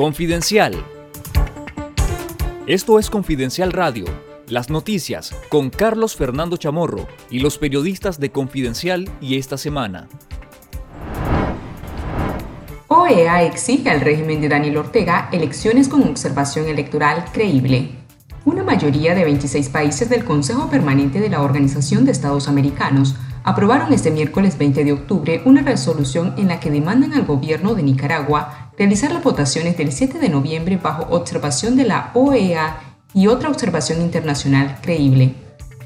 Confidencial. Esto es Confidencial Radio, las noticias con Carlos Fernando Chamorro y los periodistas de Confidencial y esta semana. OEA exige al régimen de Daniel Ortega elecciones con observación electoral creíble. Una mayoría de 26 países del Consejo Permanente de la Organización de Estados Americanos aprobaron este miércoles 20 de octubre una resolución en la que demandan al gobierno de Nicaragua realizar las votaciones del 7 de noviembre bajo observación de la OEA y otra observación internacional creíble.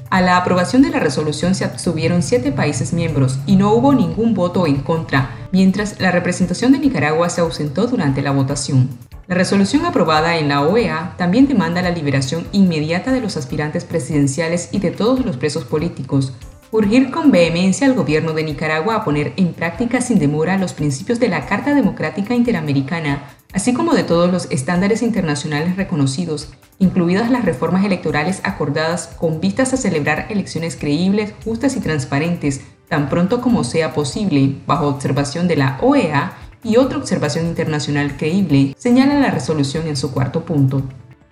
A la aprobación de la resolución se abstuvieron siete países miembros y no hubo ningún voto en contra, mientras la representación de Nicaragua se ausentó durante la votación. La resolución aprobada en la OEA también demanda la liberación inmediata de los aspirantes presidenciales y de todos los presos políticos, urgir con vehemencia al gobierno de Nicaragua a poner en práctica sin demora los principios de la Carta Democrática Interamericana, así como de todos los estándares internacionales reconocidos, incluidas las reformas electorales acordadas con vistas a celebrar elecciones creíbles, justas y transparentes, tan pronto como sea posible, bajo observación de la OEA y otra observación internacional creíble, señala la resolución en su cuarto punto.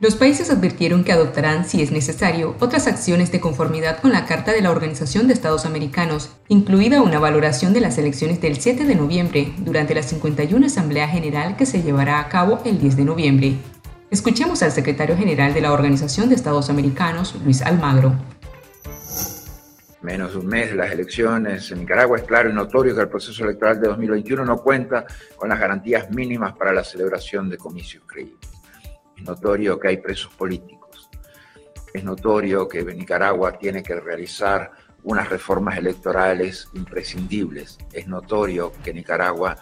Los países advirtieron que adoptarán, si es necesario, otras acciones de conformidad con la Carta de la Organización de Estados Americanos, incluida una valoración de las elecciones del 7 de noviembre durante la 51 Asamblea General que se llevará a cabo el 10 de noviembre. Escuchemos al secretario general de la Organización de Estados Americanos, Luis Almagro. Menos de un mes de las elecciones en Nicaragua es claro y notorio que el proceso electoral de 2021 no cuenta con las garantías mínimas para la celebración de comicios creíbles. Es notorio que hay presos políticos. Es notorio que Nicaragua tiene que realizar unas reformas electorales imprescindibles. Es notorio que Nicaragua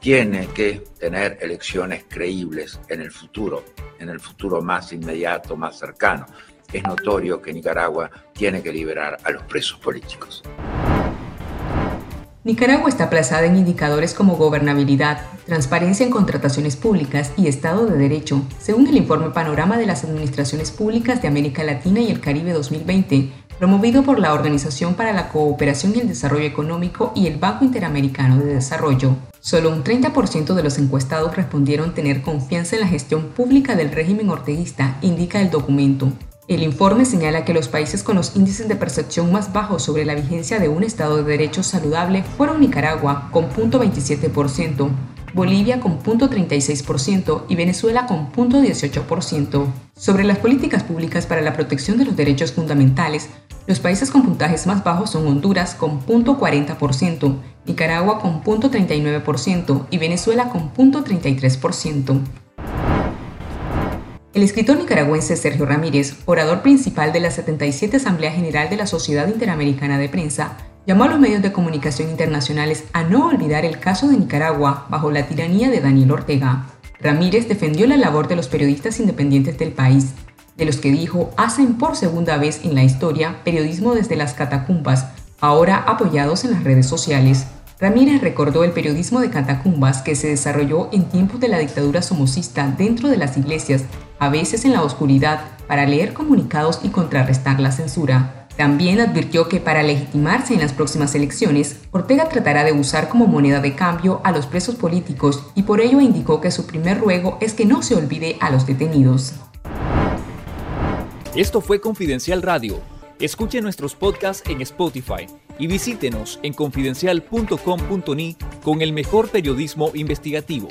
tiene que tener elecciones creíbles en el futuro, en el futuro más inmediato, más cercano. Es notorio que Nicaragua tiene que liberar a los presos políticos. Nicaragua está aplazada en indicadores como gobernabilidad, transparencia en contrataciones públicas y Estado de Derecho, según el informe Panorama de las Administraciones Públicas de América Latina y el Caribe 2020, promovido por la Organización para la Cooperación y el Desarrollo Económico y el Banco Interamericano de Desarrollo. Solo un 30% de los encuestados respondieron tener confianza en la gestión pública del régimen orteguista, indica el documento. El informe señala que los países con los índices de percepción más bajos sobre la vigencia de un Estado de Derecho saludable fueron Nicaragua, con 0.27%, Bolivia con 0.36% y Venezuela con 0.18%. Sobre las políticas públicas para la protección de los derechos fundamentales, los países con puntajes más bajos son Honduras con 0.40%, Nicaragua con 0.39% y Venezuela con 0.33%. El escritor nicaragüense Sergio Ramírez, orador principal de la 77 Asamblea General de la Sociedad Interamericana de Prensa, llamó a los medios de comunicación internacionales a no olvidar el caso de Nicaragua bajo la tiranía de Daniel Ortega. Ramírez defendió la labor de los periodistas independientes del país, de los que dijo hacen por segunda vez en la historia periodismo desde las catacumbas, ahora apoyados en las redes sociales. Ramírez recordó el periodismo de catacumbas que se desarrolló en tiempos de la dictadura somocista dentro de las iglesias, a veces en la oscuridad, para leer comunicados y contrarrestar la censura. También advirtió que para legitimarse en las próximas elecciones, Ortega tratará de usar como moneda de cambio a los presos políticos y por ello indicó que su primer ruego es que no se olvide a los detenidos. Esto fue Confidencial Radio. Escuche nuestros podcasts en Spotify y visítenos en confidencial.com.ni con el mejor periodismo investigativo.